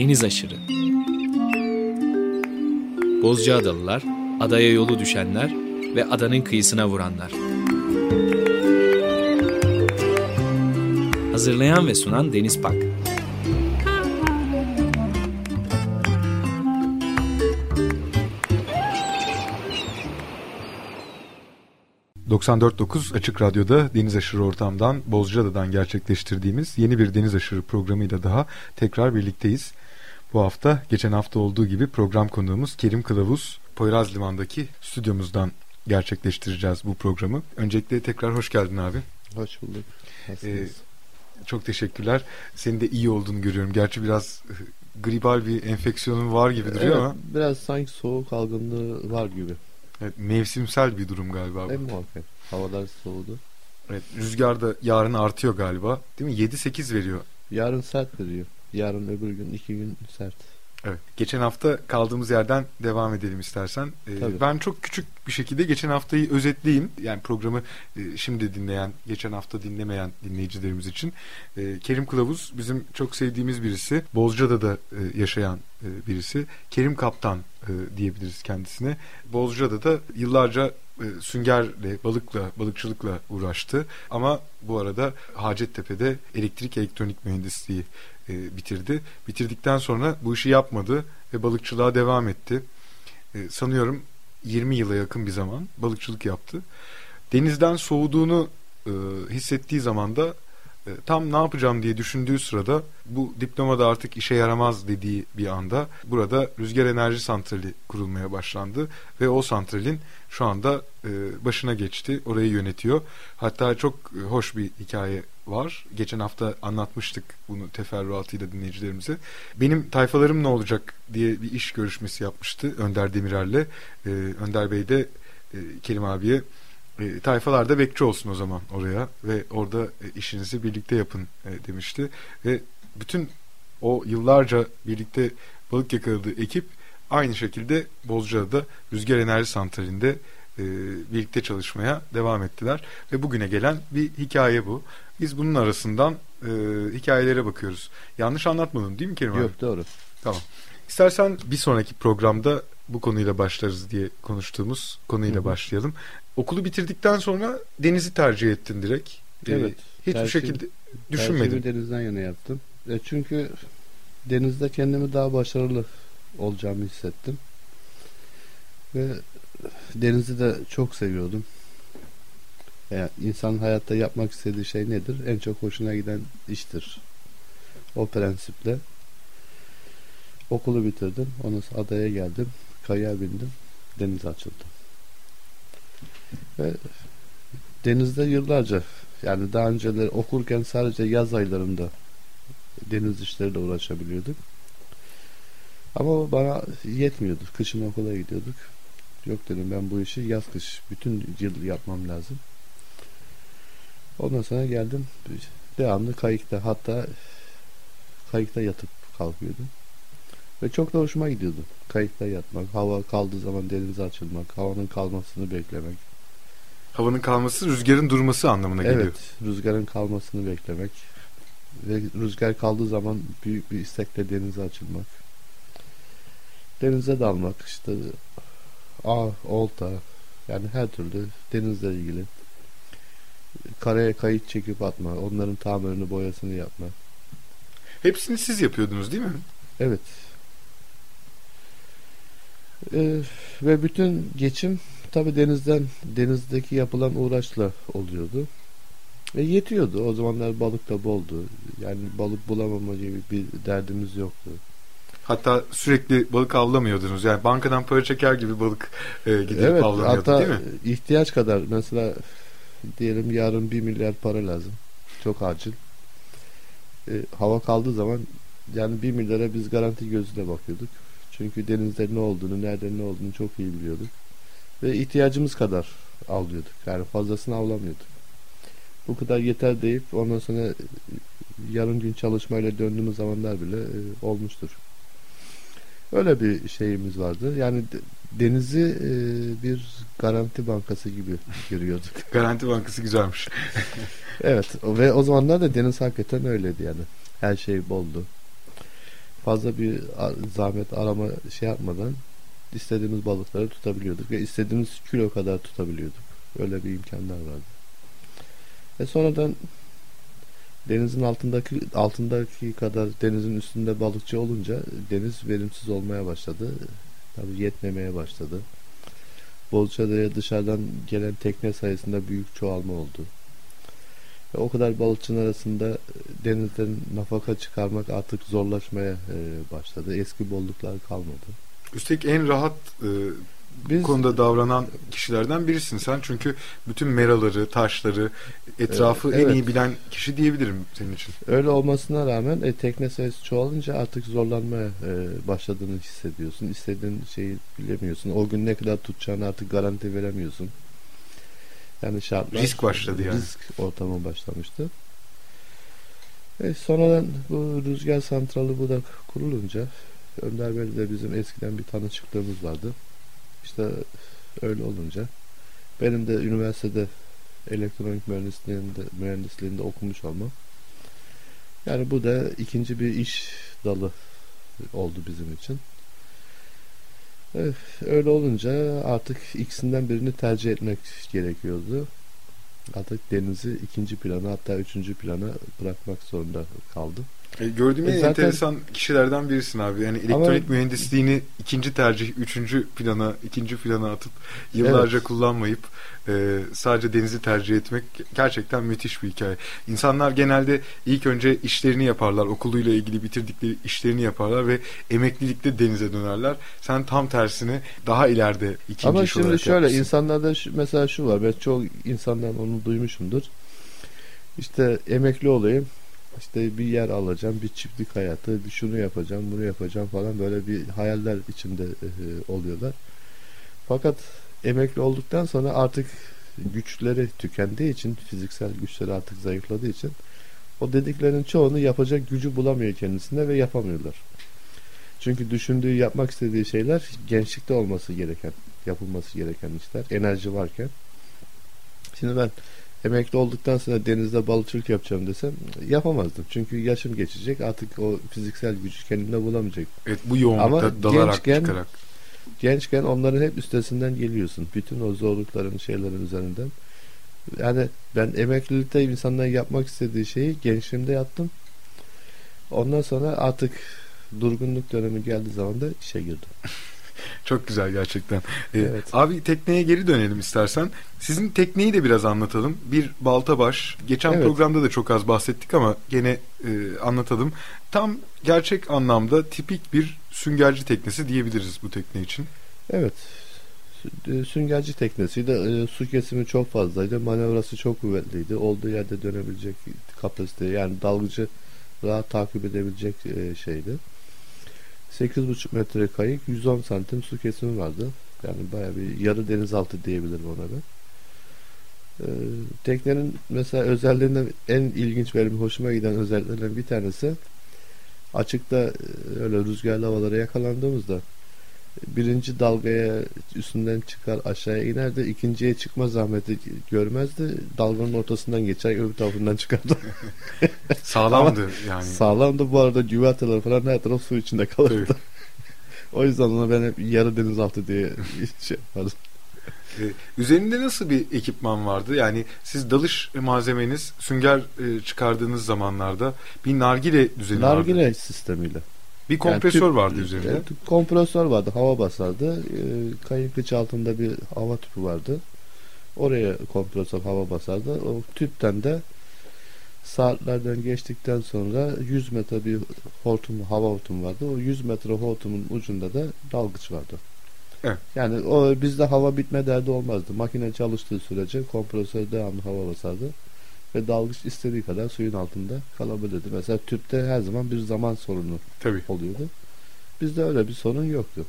Deniz aşırı. Bozcaadalılar, adaya yolu düşenler ve adanın kıyısına vuranlar. Hazırlayan ve sunan Deniz Pak. 94.9 Açık Radyo'da Deniz Aşırı Ortam'dan Bozcaada'dan gerçekleştirdiğimiz yeni bir Deniz Aşırı programıyla daha tekrar birlikteyiz. Bu hafta geçen hafta olduğu gibi program konuğumuz Kerim Kılavuz Poyraz Liman'daki stüdyomuzdan gerçekleştireceğiz bu programı. Öncelikle tekrar hoş geldin abi. Hoş bulduk. Ee, çok teşekkürler. Senin de iyi olduğunu görüyorum. Gerçi biraz e, gribal bir enfeksiyonun var gibi duruyor evet, ama. Biraz sanki soğuk algınlığı var gibi. Evet, mevsimsel bir durum galiba. En muhakkak. Havalar soğudu. Evet, rüzgar da yarın artıyor galiba. Değil mi? 7-8 veriyor. Yarın sert veriyor. Yarın öbür gün iki gün sert. Evet. Geçen hafta kaldığımız yerden devam edelim istersen. Ee, ben çok küçük bir şekilde geçen haftayı özetleyeyim. Yani programı e, şimdi dinleyen, geçen hafta dinlemeyen dinleyicilerimiz için. E, Kerim Kılavuz bizim çok sevdiğimiz birisi. Bozca'da da e, yaşayan e, birisi. Kerim Kaptan e, diyebiliriz kendisine. Bozca'da da yıllarca süngerle, balıkla, balıkçılıkla uğraştı. Ama bu arada Hacettepe'de elektrik elektronik mühendisliği e, bitirdi. Bitirdikten sonra bu işi yapmadı ve balıkçılığa devam etti. E, sanıyorum 20 yıla yakın bir zaman balıkçılık yaptı. Denizden soğuduğunu e, hissettiği zaman da e, tam ne yapacağım diye düşündüğü sırada bu diplomada artık işe yaramaz dediği bir anda burada rüzgar enerji santrali kurulmaya başlandı ve o santralin şu anda e, başına geçti. Orayı yönetiyor. Hatta çok e, hoş bir hikaye var. Geçen hafta anlatmıştık bunu teferruatıyla dinleyicilerimize. Benim tayfalarım ne olacak diye bir iş görüşmesi yapmıştı Önder Demirer'le. Önder Bey de Kerim abiye e, tayfalar da bekçi olsun o zaman oraya ve orada e, işinizi birlikte yapın e, demişti ve bütün o yıllarca birlikte balık yakaladığı ekip aynı şekilde Bozcaada'da Rüzgar Enerji Santrali'nde e, birlikte çalışmaya devam ettiler ve bugüne gelen bir hikaye bu. Biz bunun arasından e, hikayelere bakıyoruz. Yanlış anlatmadım değil mi Kerim abi? Yok doğru. Tamam. İstersen bir sonraki programda bu konuyla başlarız diye konuştuğumuz konuyla Hı-hı. başlayalım. Okulu bitirdikten sonra denizi tercih ettin direkt. Ee, evet. Ee, hiçbir tercih, şekilde düşünmedin. denizden yana yaptım. E çünkü denizde kendimi daha başarılı olacağımı hissettim. Ve denizi de çok seviyordum. Yani insan hayatta yapmak istediği şey nedir? En çok hoşuna giden iştir. O prensiple okulu bitirdim. Ondan sonra adaya geldim. Kayaya bindim. Denize açıldım. Ve denizde yıllarca yani daha önceleri okurken sadece yaz aylarında deniz işleriyle uğraşabiliyorduk. Ama bana yetmiyordu. Kışın okula gidiyorduk. Yok dedim ben bu işi yaz kış bütün yıl yapmam lazım. Ondan sonra geldim devamlı kayıkta hatta kayıkta yatıp kalkıyordum. Ve çok da hoşuma gidiyordu. Kayıkta yatmak, hava kaldığı zaman denize açılmak, havanın kalmasını beklemek. Havanın kalması rüzgarın durması anlamına geliyor. Evet, rüzgarın kalmasını beklemek. Ve rüzgar kaldığı zaman büyük bir istekle denize açılmak. Denize dalmak işte ağ, olta yani her türlü denizle ilgili karaya kayıt çekip atma, onların tamirini boyasını yapma. Hepsini siz yapıyordunuz değil mi? Evet. Ee, ve bütün geçim tabi denizden denizdeki yapılan uğraşla oluyordu. Ve yetiyordu. O zamanlar balık da boldu. Yani balık bulamama gibi bir derdimiz yoktu. Hatta sürekli balık avlamıyordunuz. Yani bankadan para çeker gibi balık e, gidip evet, avlanıyordu hatta değil mi? ihtiyaç kadar mesela diyelim yarın bir milyar para lazım. Çok acil. E, hava kaldığı zaman yani bir milyara biz garanti gözüyle bakıyorduk. Çünkü denizde ne olduğunu, nerede ne olduğunu çok iyi biliyorduk. Ve ihtiyacımız kadar avlıyorduk. Yani fazlasını avlamıyorduk. Bu kadar yeter deyip ondan sonra yarım gün çalışmayla döndüğümüz zamanlar bile e, olmuştur. Öyle bir şeyimiz vardı. Yani denizi e, bir garanti bankası gibi görüyorduk. garanti bankası güzelmiş. evet ve o zamanlar da deniz hakikaten öyleydi yani. Her şey boldu. fazla bir zahmet arama şey yapmadan istediğimiz balıkları tutabiliyorduk ve istediğimiz kilo kadar tutabiliyorduk. Öyle bir imkanlar vardı. Ve sonradan denizin altındaki altındaki kadar denizin üstünde balıkçı olunca deniz verimsiz olmaya başladı. Tabii yetmemeye başladı. Bolçada'ya dışarıdan gelen tekne sayısında büyük çoğalma oldu. Ve o kadar balıkçının arasında denizden nafaka çıkarmak artık zorlaşmaya e, başladı. Eski bolluklar kalmadı. Üstelik en rahat e, biz, konuda davranan kişilerden birisin sen. Çünkü bütün meraları, taşları, etrafı evet. en iyi bilen kişi diyebilirim senin için. Öyle olmasına rağmen e, tekne sayısı çoğalınca artık zorlanmaya e, başladığını hissediyorsun. İstediğin şeyi bilemiyorsun. O gün ne kadar tutacağını artık garanti veremiyorsun. Yani şartlar risk başladı yani. Risk ortamı başlamıştı. E, sonradan bu rüzgar santralı bu da kurulunca Önder Bey'le de bizim eskiden bir tanışıklığımız vardı. İşte öyle olunca benim de üniversitede elektronik mühendisliğinde, mühendisliğinde okumuş olmam. Yani bu da ikinci bir iş dalı oldu bizim için. Evet, öyle olunca artık ikisinden birini tercih etmek gerekiyordu. Artık denizi ikinci plana hatta üçüncü plana bırakmak zorunda kaldım. E, gördüğüm e, en zaten... enteresan kişilerden birisin abi. Yani elektronik Ama... mühendisliğini ikinci tercih, üçüncü plana, ikinci plana atıp yıllarca evet. kullanmayıp e, sadece denizi tercih etmek gerçekten müthiş bir hikaye. İnsanlar genelde ilk önce işlerini yaparlar. Okuluyla ilgili bitirdikleri işlerini yaparlar ve emeklilikte denize dönerler. Sen tam tersini daha ileride ikinci Ama iş şimdi şöyle yapmışsın. insanlarda şu, mesela şu var. Ben çok insandan onu duymuşumdur. İşte emekli olayım işte bir yer alacağım, bir çiftlik hayatı, bir şunu yapacağım, bunu yapacağım falan böyle bir hayaller içinde e, oluyorlar. Fakat emekli olduktan sonra artık güçleri tükendiği için, fiziksel güçleri artık zayıfladığı için o dediklerinin çoğunu yapacak gücü bulamıyor kendisinde ve yapamıyorlar. Çünkü düşündüğü, yapmak istediği şeyler gençlikte olması gereken, yapılması gereken işler. Enerji varken. Şimdi ben emekli olduktan sonra denizde balıkçılık yapacağım desem yapamazdım. Çünkü yaşım geçecek artık o fiziksel gücü kendimde bulamayacak. Evet bu yoğunlukta Ama dalarak gençken, çıkarak. Gençken onların hep üstesinden geliyorsun. Bütün o zorlukların şeylerin üzerinden. Yani ben emeklilikte insanların yapmak istediği şeyi gençliğimde yaptım. Ondan sonra artık durgunluk dönemi geldiği zaman da işe girdim. Çok güzel gerçekten. Ee, evet. Abi tekneye geri dönelim istersen. Sizin tekneyi de biraz anlatalım. Bir balta baş. Geçen evet. programda da çok az bahsettik ama gene e, anlatalım. Tam gerçek anlamda tipik bir süngerci teknesi diyebiliriz bu tekne için. Evet. E, süngerci teknesiydi. E, su kesimi çok fazlaydı. Manevrası çok kuvvetliydi. Olduğu yerde dönebilecek kapasite yani dalgıcı rahat takip edebilecek e, şeydi. 8,5 metre kayık 110 santim su kesimi vardı. Yani baya bir yarı denizaltı diyebilirim ona ben. Ee, teknenin mesela özelliğinden en ilginç benim hoşuma giden özelliklerinden bir tanesi açıkta e, öyle rüzgarlı havalara yakalandığımızda birinci dalgaya üstünden çıkar aşağıya inerdi. ikinciye çıkma zahmeti görmezdi. Dalganın ortasından geçer öbür tarafından çıkardı. Sağlamdı yani. Sağlamdı bu arada güverteler falan her taraf su içinde kalırdı. o yüzden ona ben hep yarı denizaltı diye şey yapardım. Ee, üzerinde nasıl bir ekipman vardı? Yani siz dalış malzemeniz sünger e, çıkardığınız zamanlarda bir nargile düzeni nargile vardı. Nargile sistemiyle. Bir kompresör yani tüp, vardı üzerinde. Evet, kompresör vardı. Hava basardı. E, kayık kıç altında bir hava tüpü vardı. Oraya kompresör hava basardı. O tüpten de saatlerden geçtikten sonra 100 metre bir hortum, hava hortumu vardı. O 100 metre hortumun ucunda da dalgıç vardı. Evet. Yani o bizde hava bitme derdi olmazdı. Makine çalıştığı sürece kompresör devamlı hava basardı ve dalgıç istediği kadar suyun altında kalabilirdi. Mesela tüpte her zaman bir zaman sorunu Tabii. oluyordu. Bizde öyle bir sorun yoktu.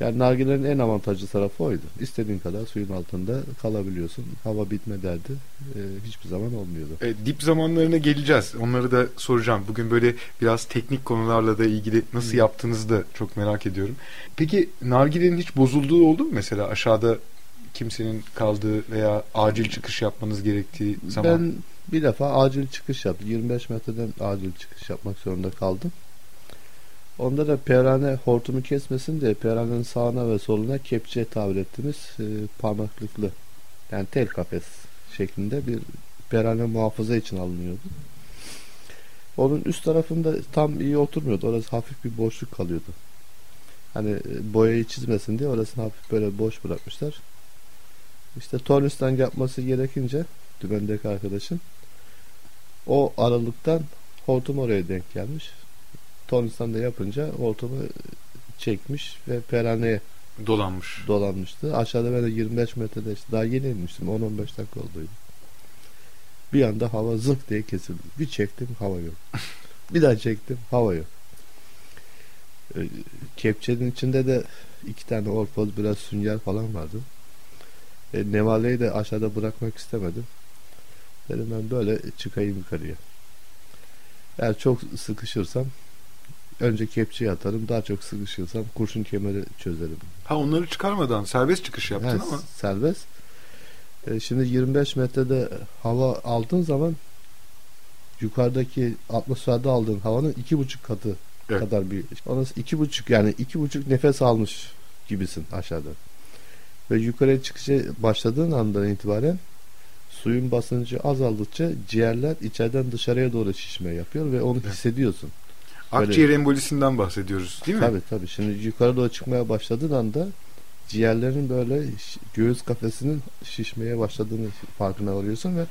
Yani nargilerin en avantajlı tarafı oydu. İstediğin kadar suyun altında kalabiliyorsun. Hava bitme derdi e, hiçbir zaman olmuyordu. E, dip zamanlarına geleceğiz. Onları da soracağım. Bugün böyle biraz teknik konularla da ilgili nasıl yaptığınızı da çok merak ediyorum. Peki nargilenin hiç bozulduğu oldu mu mesela aşağıda kimsenin kaldığı veya acil çıkış yapmanız gerektiği zaman? Ben bir defa acil çıkış yaptım. 25 metreden acil çıkış yapmak zorunda kaldım. Onda da perane hortumu kesmesin diye peranenin sağına ve soluna kepçe tabir ettiğimiz e, parmaklıklı yani tel kafes şeklinde bir perane muhafaza için alınıyordu. Onun üst tarafında tam iyi oturmuyordu. Orası hafif bir boşluk kalıyordu. Hani e, boyayı çizmesin diye orasını hafif böyle boş bırakmışlar. İşte tornistan yapması gerekince dümendeki arkadaşın o aralıktan hortum oraya denk gelmiş. Tornistan da yapınca hortumu çekmiş ve peraneye dolanmış. Dolanmıştı. Aşağıda ben de 25 metrede işte daha yeni inmiştim. 10-15 dakika olduydu. Bir anda hava zık diye kesildi. Bir çektim hava yok. bir daha çektim hava yok. Ee, kepçenin içinde de iki tane orpoz biraz sünger falan vardı. E, Nevale'yi de aşağıda bırakmak istemedim. Dedim ben böyle çıkayım yukarıya. Eğer çok sıkışırsam önce kepçeyi atarım. Daha çok sıkışırsam kurşun kemeri çözerim. Ha onları çıkarmadan serbest çıkış yaptın evet, ama. Serbest. E, şimdi 25 metrede hava aldığın zaman yukarıdaki atmosferde aldığın havanın iki buçuk katı evet. kadar bir. Ondan iki buçuk yani iki buçuk nefes almış gibisin aşağıda. Ve yukarıya çıkışa başladığın andan itibaren suyun basıncı azaldıkça ciğerler içeriden dışarıya doğru şişme yapıyor ve onu hissediyorsun. Akciğer embolisinden bahsediyoruz değil mi? Tabii tabii. Şimdi yukarı doğru çıkmaya başladığın anda ciğerlerin böyle göğüs kafesinin şişmeye başladığını farkına varıyorsun ve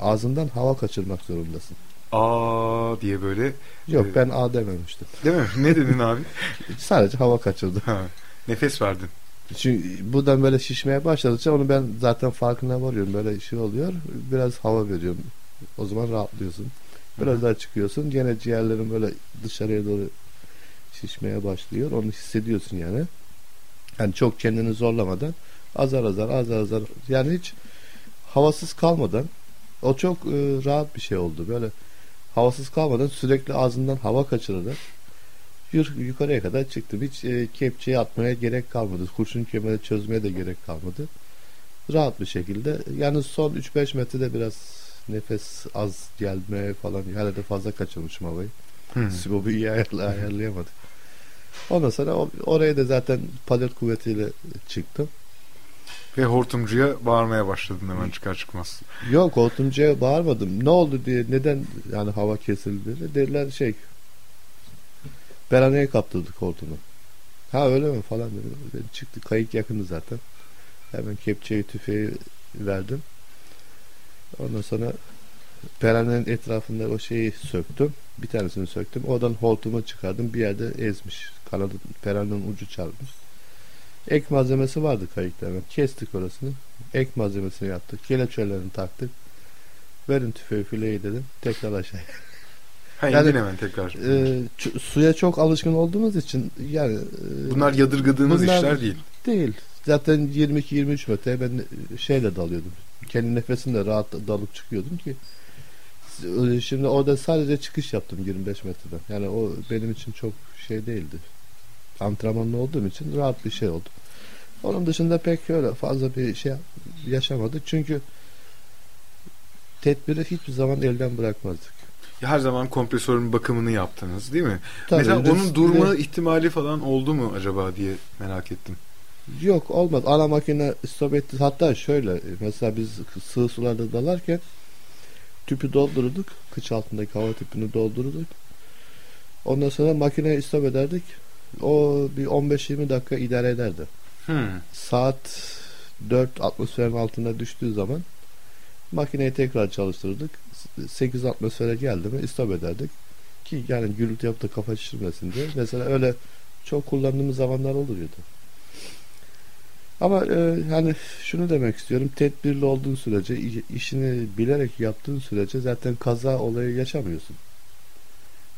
ağzından hava kaçırmak zorundasın. Aa diye böyle. Yok e... ben A dememiştim. Değil mi? Ne dedin abi? Sadece hava kaçırdı. Ha, nefes verdin. Çünkü buradan böyle şişmeye başladıkça onu ben zaten farkına varıyorum. Böyle şey oluyor. Biraz hava veriyorum. O zaman rahatlıyorsun. Biraz Hı-hı. daha çıkıyorsun. Gene ciğerlerin böyle dışarıya doğru şişmeye başlıyor. Onu hissediyorsun yani. Yani çok kendini zorlamadan azar azar azar azar yani hiç havasız kalmadan o çok e, rahat bir şey oldu. Böyle havasız kalmadan sürekli ağzından hava kaçırarak yukarıya kadar çıktım. Hiç e, kepçeyi atmaya gerek kalmadı. Kurşun kemeri çözmeye de gerek kalmadı. Rahat bir şekilde. Yani son 3-5 metrede biraz nefes az gelmeye falan. Da fazla kaçırmışım havayı. Hmm. Sibobu iyi ayarla, ayarlayamadık. Ondan sonra oraya da zaten palet kuvvetiyle çıktım. Ve hortumcuya bağırmaya başladın hemen çıkar çıkmaz. Yok hortumcuya bağırmadım. Ne oldu diye neden yani hava kesildi dediler şey Beraneye kaptırdık hortumu. Ha öyle mi falan dedi. Çıktı kayık yakındı zaten. Hemen kepçeyi tüfeği verdim. Ondan sonra Peranenin etrafında o şeyi söktüm. Bir tanesini söktüm. Oradan hortumu çıkardım. Bir yerde ezmiş. Kanadı Peranenin ucu çarpmış. Ek malzemesi vardı kayıkta hemen. Kestik orasını. Ek malzemesini yaptık. Kelepçelerini taktık. Verin tüfeği fileyi dedim. Tekrar aşağıya. Ha, yani, hemen tekrar. E, suya çok alışkın olduğumuz için yani e, bunlar yadırgadığınız bunlar işler değil. Değil. Zaten 22-23 metre ben şeyle dalıyordum. Kendi nefesimle rahat dalıp çıkıyordum ki e, şimdi orada sadece çıkış yaptım 25 metreden. Yani o benim için çok şey değildi. Antrenmanlı olduğum için rahat bir şey oldu. Onun dışında pek öyle fazla bir şey yaşamadık. Çünkü tedbiri hiçbir zaman elden bırakmazdık her zaman kompresörün bakımını yaptınız değil mi? Tabii, Mesela riskli... onun durma ihtimali falan oldu mu acaba diye merak ettim. Yok olmadı. Ana makine stop etti. Hatta şöyle mesela biz sığ sularda dalarken tüpü doldururduk. Kıç altındaki hava tüpünü doldururduk. Ondan sonra makineyi stop ederdik. O bir 15-20 dakika idare ederdi. Hmm. Saat 4 atmosferin altında düştüğü zaman makineyi tekrar çalıştırdık. 8 atmosfere geldi mi istop ederdik. Ki yani gürültü yapıp kafa şişirmesin diye. Mesela öyle çok kullandığımız zamanlar oluyordu. Ama e, hani şunu demek istiyorum. Tedbirli olduğun sürece, işini bilerek yaptığın sürece zaten kaza olayı yaşamıyorsun.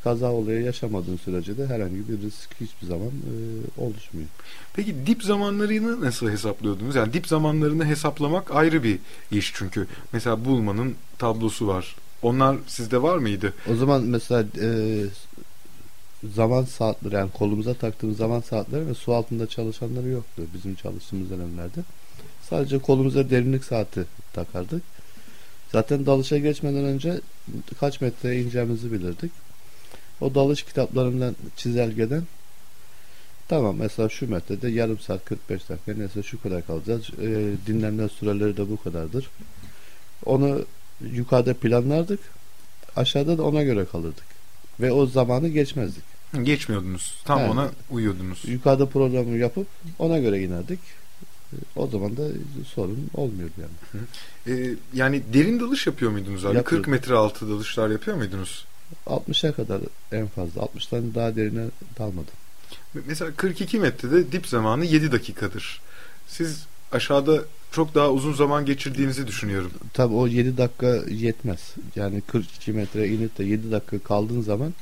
Kaza olayı yaşamadığın sürece de herhangi bir risk hiçbir zaman e, oluşmuyor. Peki dip zamanlarını nasıl hesaplıyordunuz? Yani dip zamanlarını hesaplamak ayrı bir iş çünkü. Mesela Bulman'ın tablosu var. Onlar sizde var mıydı? O zaman mesela e, zaman saatleri yani kolumuza taktığımız zaman saatleri ve su altında çalışanları yoktu bizim çalıştığımız dönemlerde. Sadece kolumuza derinlik saati takardık. Zaten dalışa geçmeden önce kaç metreye ineceğimizi bilirdik. O dalış kitaplarından çizelgeden tamam mesela şu metrede yarım saat 45 dakika neyse şu kadar kalacağız. E, dinlenme süreleri de bu kadardır. Onu yukarıda planlardık. Aşağıda da ona göre kalırdık. Ve o zamanı geçmezdik. Geçmiyordunuz. Tam Yani- ona uyuyordunuz. Yukarıda programı yapıp ona göre inerdik. O zaman da sorun olmuyordu yani. Ee, yani derin dalış yapıyor muydunuz abi? Yapıyorduk. 40 metre altı dalışlar yapıyor muydunuz? 60'a kadar en fazla. 60'tan daha derine dalmadım. Mesela 42 metrede dip zamanı 7 dakikadır. Siz aşağıda çok daha uzun zaman geçirdiğinizi düşünüyorum. Tabi o 7 dakika yetmez. Yani 42 metre inip de 7 dakika kaldığın zaman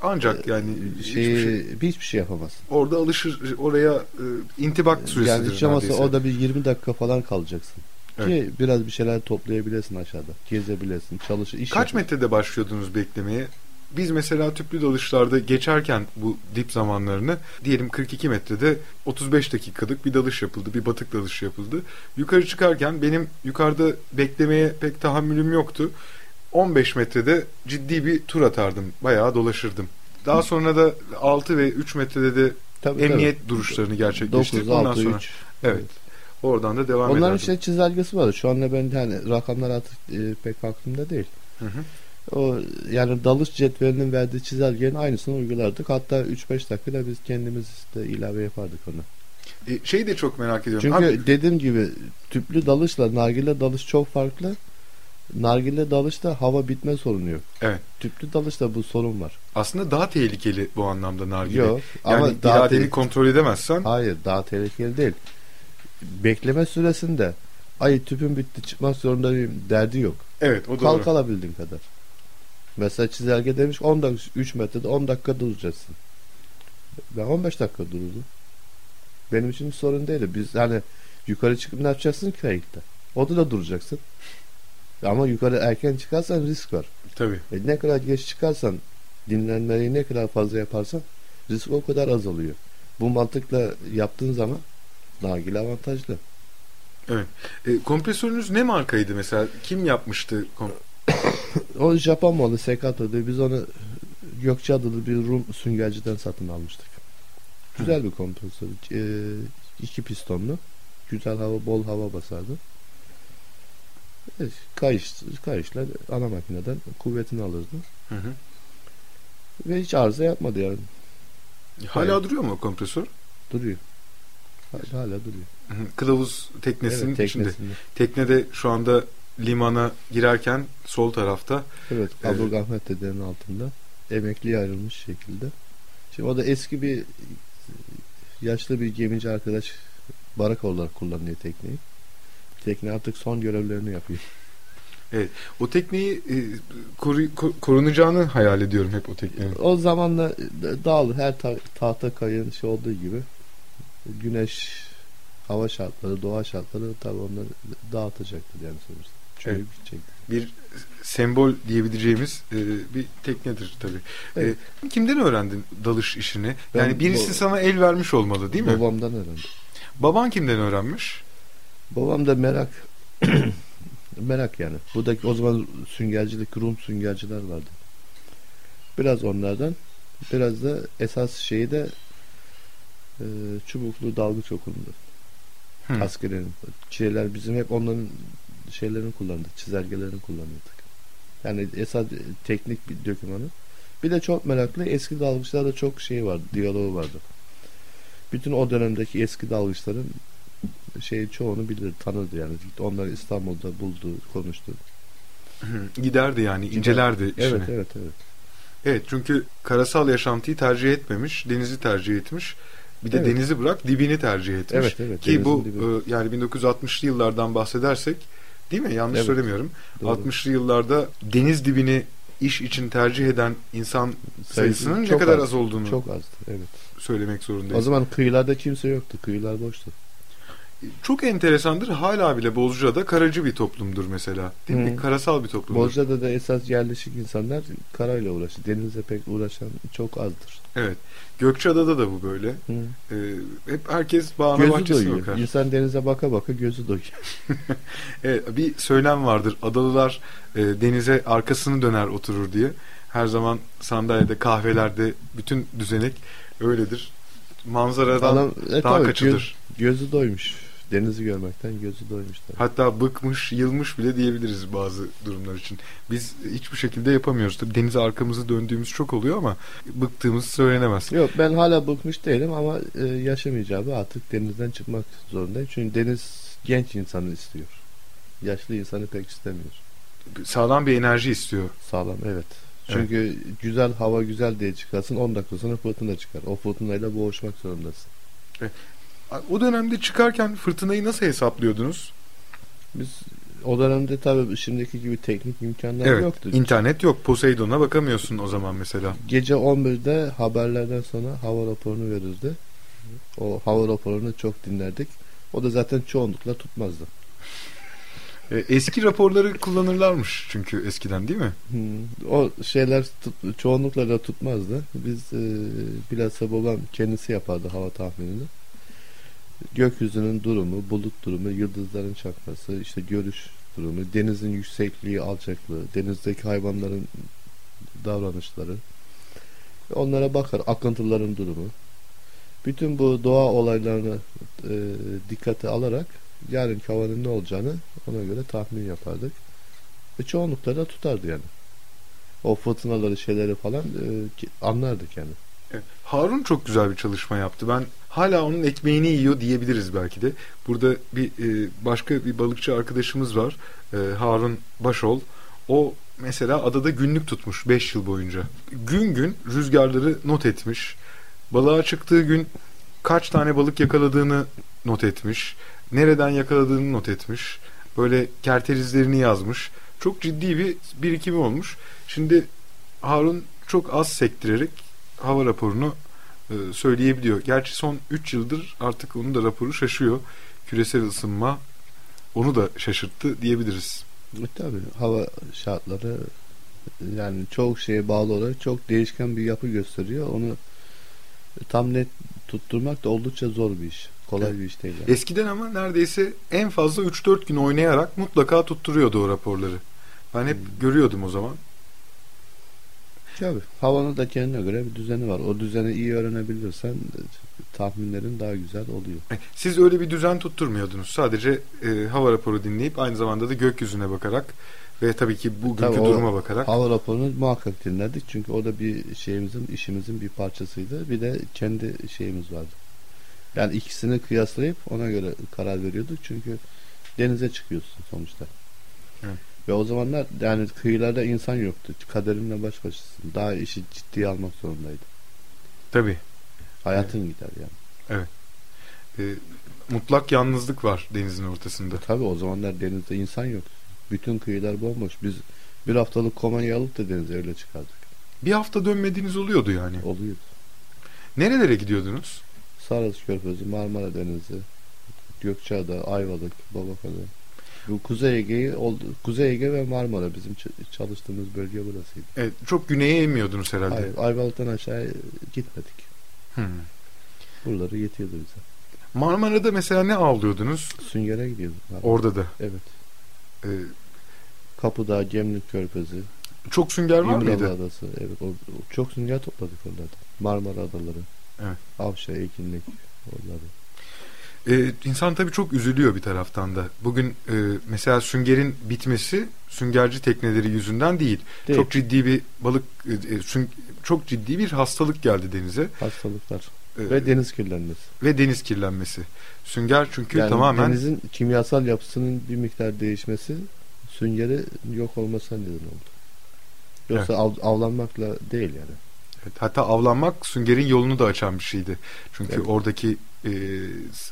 Ancak yani şey, hiçbir şey, hiçbir şey yapamazsın. orada alışır oraya e, intibak süresidir Yani hiç olmazsa orada bir 20 dakika falan kalacaksın. Evet. Ki biraz bir şeyler toplayabilesin aşağıda. Gezebilesin, çalışır, iş Kaç yap- metrede başlıyordunuz beklemeye? Biz mesela tüplü dalışlarda geçerken bu dip zamanlarını diyelim 42 metrede 35 dakikalık bir dalış yapıldı. Bir batık dalış yapıldı. Yukarı çıkarken benim yukarıda beklemeye pek tahammülüm yoktu. 15 metrede ciddi bir tur atardım. Bayağı dolaşırdım. Daha sonra da 6 ve 3 metrede de Tabii, emniyet duruşlarını tabii. gerçekleştirip 9, ondan 6, sonra 3. evet. Oradan da devam Onların ederdim. işte çizelgesi var. Şu anda ben hani rakamlar artık e, pek aklımda değil. Hı hı. O yani dalış cetvelinin verdiği çizelgenin aynısını uygulardık. Hatta 3-5 dakikada biz kendimiz de ilave yapardık onu. E, şeyi de çok merak ediyorum. Çünkü Abi, dediğim gibi tüplü dalışla nargile dalış çok farklı. Nargile dalışta hava bitme sorunu yok. Evet. Tüplü dalışta bu sorun var. aslında daha tehlikeli bu anlamda nargile. Yok Yani ama daha iradeni tehlikeli. kontrol edemezsen Hayır daha tehlikeli değil. Bekleme süresinde ay tüpüm bitti çıkmak zorundayım derdi yok. evet o doğru. Kalk alabildiğin kadar. Mesela çizelge demiş 10 dakika 3 metrede 10 dakika duracaksın. Ben 15 dakika durdum. Benim için bir sorun değil. Biz hani yukarı çıkıp ne yapacaksın ki kayıkta? Orada da duracaksın. Ama yukarı erken çıkarsan risk var. Tabii. E ne kadar geç çıkarsan dinlenmeyi ne kadar fazla yaparsan risk o kadar azalıyor. Bu mantıkla yaptığın zaman nargile avantajlı. E, kompresörünüz ne markaydı mesela? Kim yapmıştı? O Japon malı Sekato'du. Biz onu Gökçeada'lı bir Rum süngerciden satın almıştık. Güzel bir kompresör. Ee, iki pistonlu. Güzel hava, bol hava basardı. Evet, kayış, kayışla ana makineden kuvvetini alırdı. Hı hı. Ve hiç arıza yapmadı yani. Hala Evet. duruyor mu kompresör? Duruyor. Hala, duruyor. Kılavuz teknesinin evet, içinde. teknesinde. Teknede şu anda limana girerken sol tarafta Evet, Evet. Abu Ahmet dedenin altında. Emekliye ayrılmış şekilde. Şimdi o da eski bir yaşlı bir gemici arkadaş baraka olarak kullanıyor tekneyi. Tekne artık son görevlerini yapıyor. o tekneyi e, koru- ko- korunacağını hayal ediyorum hep o teknenin. O zamanla dağılır. Her ta- tahta kayığın şey olduğu gibi güneş, hava şartları, doğa şartları tabii onları dağıtacaktır yani sonuçta. Çöküp Evet. gidecektir. Bir sembol diyebileceğimiz e, bir teknedir tabii. Evet. E, kimden öğrendin dalış işini? Ben yani birisi sana el vermiş olmalı değil mi? Babamdan öğrendim. Baban kimden öğrenmiş? Babam da merak merak yani. Buradaki o zaman süngercilik Rum süngerciler vardı. Biraz onlardan biraz da esas şeyi de e, çubuklu dalgıç okulunda. Hı. Askerlerin şeyler bizim hep onların şeylerini kullandık. Çizelgelerini kullanıyorduk. Yani esas teknik bir dokümanı. Bir de çok meraklı eski dalgıçlarda çok şey vardı. Diyaloğu vardı. Bütün o dönemdeki eski dalgıçların şey çoğunu bilir, tanırdı yani. Onları İstanbul'da buldu, konuştu. Giderdi yani incelerdi işini. Evet, evet, evet. Evet çünkü karasal yaşantıyı tercih etmemiş, denizi tercih etmiş. Bir de Evet. denizi bırak dibini tercih etmiş. Evet, evet. Ki bu dibi. e, yani 1960'lı yıllardan bahsedersek değil mi? Yanlış Evet, söylemiyorum. Doğru. 60'lı yıllarda deniz dibini iş için tercih eden insan Sayısı sayısının ne çok kadar az. az olduğunu Çok azdı, evet. söylemek zorundayız. O zaman kıyılarda kimse yoktu. Kıyılar boştu. Çok enteresandır. Hala bile Bozcaada karacı bir toplumdur mesela. Değil mi? Hı. Karasal bir toplumdur. Bozcaada da esas yerleşik insanlar karayla uğraşır. Denizle pek uğraşan çok azdır. Evet. Gökçeada'da da bu böyle. Hı. Ee, hep herkes bağına Gözü bahçesine doyuyor. bakar. İnsan denize baka baka gözü doyuyor. Evet, bir söylem vardır. Adalılar e, denize arkasını döner oturur diye. Her zaman sandalyede, kahvelerde bütün düzenek öyledir. Manzaradan Adam, e, daha tabii, kaçılır. Göz, gözü doymuş. Denizi görmekten gözü doymuş. Tabii. Hatta bıkmış, yılmış bile diyebiliriz bazı durumlar için. Biz hiçbir şekilde yapamıyoruz. Tabii denize arkamızı döndüğümüz çok oluyor ama bıktığımız söylenemez. Yok ben hala bıkmış değilim ama e, yaşam icabı artık denizden çıkmak zorundayım. Çünkü deniz genç insanı istiyor. Yaşlı insanı pek istemiyor. Sağlam bir enerji istiyor. Sağlam evet. Çünkü evet. güzel hava güzel diye çıkarsın 10 dakika sonra fırtına çıkar. O fırtınayla boğuşmak zorundasın. O dönemde çıkarken fırtınayı nasıl hesaplıyordunuz? Biz o dönemde tabii şimdiki gibi teknik imkanlar evet, yoktu. İnternet yok. Poseidon'a bakamıyorsun o zaman mesela. Gece 11'de haberlerden sonra hava raporunu verirdi. O hava raporunu çok dinlerdik. O da zaten çoğunlukla tutmazdı. E, eski raporları kullanırlarmış çünkü eskiden değil mi? Hmm, o şeyler tut, çoğunlukla da tutmazdı. Biz e, bilhassa babam kendisi yapardı hava tahminini. Gökyüzünün durumu, bulut durumu, yıldızların çakması, işte görüş durumu, denizin yüksekliği, alçaklığı, denizdeki hayvanların davranışları. Onlara bakar, akıntıların durumu. Bütün bu doğa olaylarını e, dikkate alarak yarın havanın ne olacağını ona göre tahmin yapardık. Ve çoğunlukla da tutardı yani. O fırtınaları şeyleri falan e, anlardık yani. Harun çok güzel bir çalışma yaptı. Ben hala onun ekmeğini yiyor diyebiliriz belki de. Burada bir e, başka bir balıkçı arkadaşımız var. E, Harun Başol. O mesela adada günlük tutmuş 5 yıl boyunca. Gün gün rüzgarları not etmiş. Balığa çıktığı gün kaç tane balık yakaladığını not etmiş. Nereden yakaladığını not etmiş. Böyle kerterizlerini yazmış. Çok ciddi bir birikimi olmuş. Şimdi Harun çok az sektirerek hava raporunu e, söyleyebiliyor. Gerçi son 3 yıldır artık onun da raporu şaşıyor. Küresel ısınma onu da şaşırttı diyebiliriz. E, tabii hava şartları yani çok şeye bağlı olarak çok değişken bir yapı gösteriyor. Onu tam net tutturmak da oldukça zor bir iş. Kolay evet. bir iş değil. Yani. Eskiden ama neredeyse en fazla 3-4 gün oynayarak mutlaka tutturuyordu o raporları. Ben hep hmm. görüyordum o zaman. Tabii. Havanın da kendine göre bir düzeni var. O düzeni iyi öğrenebilirsen e, tahminlerin daha güzel oluyor. E, siz öyle bir düzen tutturmuyordunuz. Sadece e, hava raporu dinleyip aynı zamanda da gökyüzüne bakarak ve tabii ki bugünkü tabii duruma bakarak. Hava raporunu muhakkak dinledik. Çünkü o da bir şeyimizin, işimizin bir parçasıydı. Bir de kendi şeyimiz vardı. Yani ikisini kıyaslayıp ona göre karar veriyorduk. Çünkü denize çıkıyorsun sonuçta. Evet. Ve o zamanlar yani kıyılarda insan yoktu. Kaderinle baş başasın. Daha işi ciddiye almak zorundaydı. Tabii. Hayatın evet. gider yani. Evet. E, mutlak yalnızlık var denizin ortasında. Tabii o zamanlar denizde insan yok. Bütün kıyılar bomboş. Biz bir haftalık Komanya'yı alıp da denize öyle çıkardık. Bir hafta dönmediğiniz oluyordu yani. Oluyordu. Nerelere gidiyordunuz? Sarıs Körfezi, Marmara Denizi, Gökçeada, Ayvalık, Babakada. Bu Kuzey Ege'yi Kuzey Ege ve Marmara bizim çalıştığımız bölge burasıydı. Evet, çok güneye inmiyordunuz herhalde. Hayır, Ayvalık'tan aşağı gitmedik. Hmm. Buraları yetiyordu bize. Marmara'da mesela ne avlıyordunuz? Süngere gidiyorduk. Marmara. Orada da. Evet. Ee, Kapıdağ, Gemlik Körfezi. Çok sünger var İmralı mıydı? Adası. Evet. O, çok sünger topladık orada. Marmara Adaları. Evet. Avşa, Ekinlik. Oraları. Ee, insan tabii çok üzülüyor bir taraftan da. Bugün e, mesela süngerin bitmesi süngerci tekneleri yüzünden değil. değil. Çok ciddi bir balık e, e süng, çok ciddi bir hastalık geldi denize. Hastalıklar. Ee, ve deniz kirlenmesi. Ve deniz kirlenmesi. Sünger çünkü yani tamamen denizin kimyasal yapısının bir miktar değişmesi süngeri yok olmasına neden oldu. Yoksa evet. av, avlanmakla değil yani. Evet, hatta avlanmak süngerin yolunu da açan bir şeydi. Çünkü evet. oradaki e,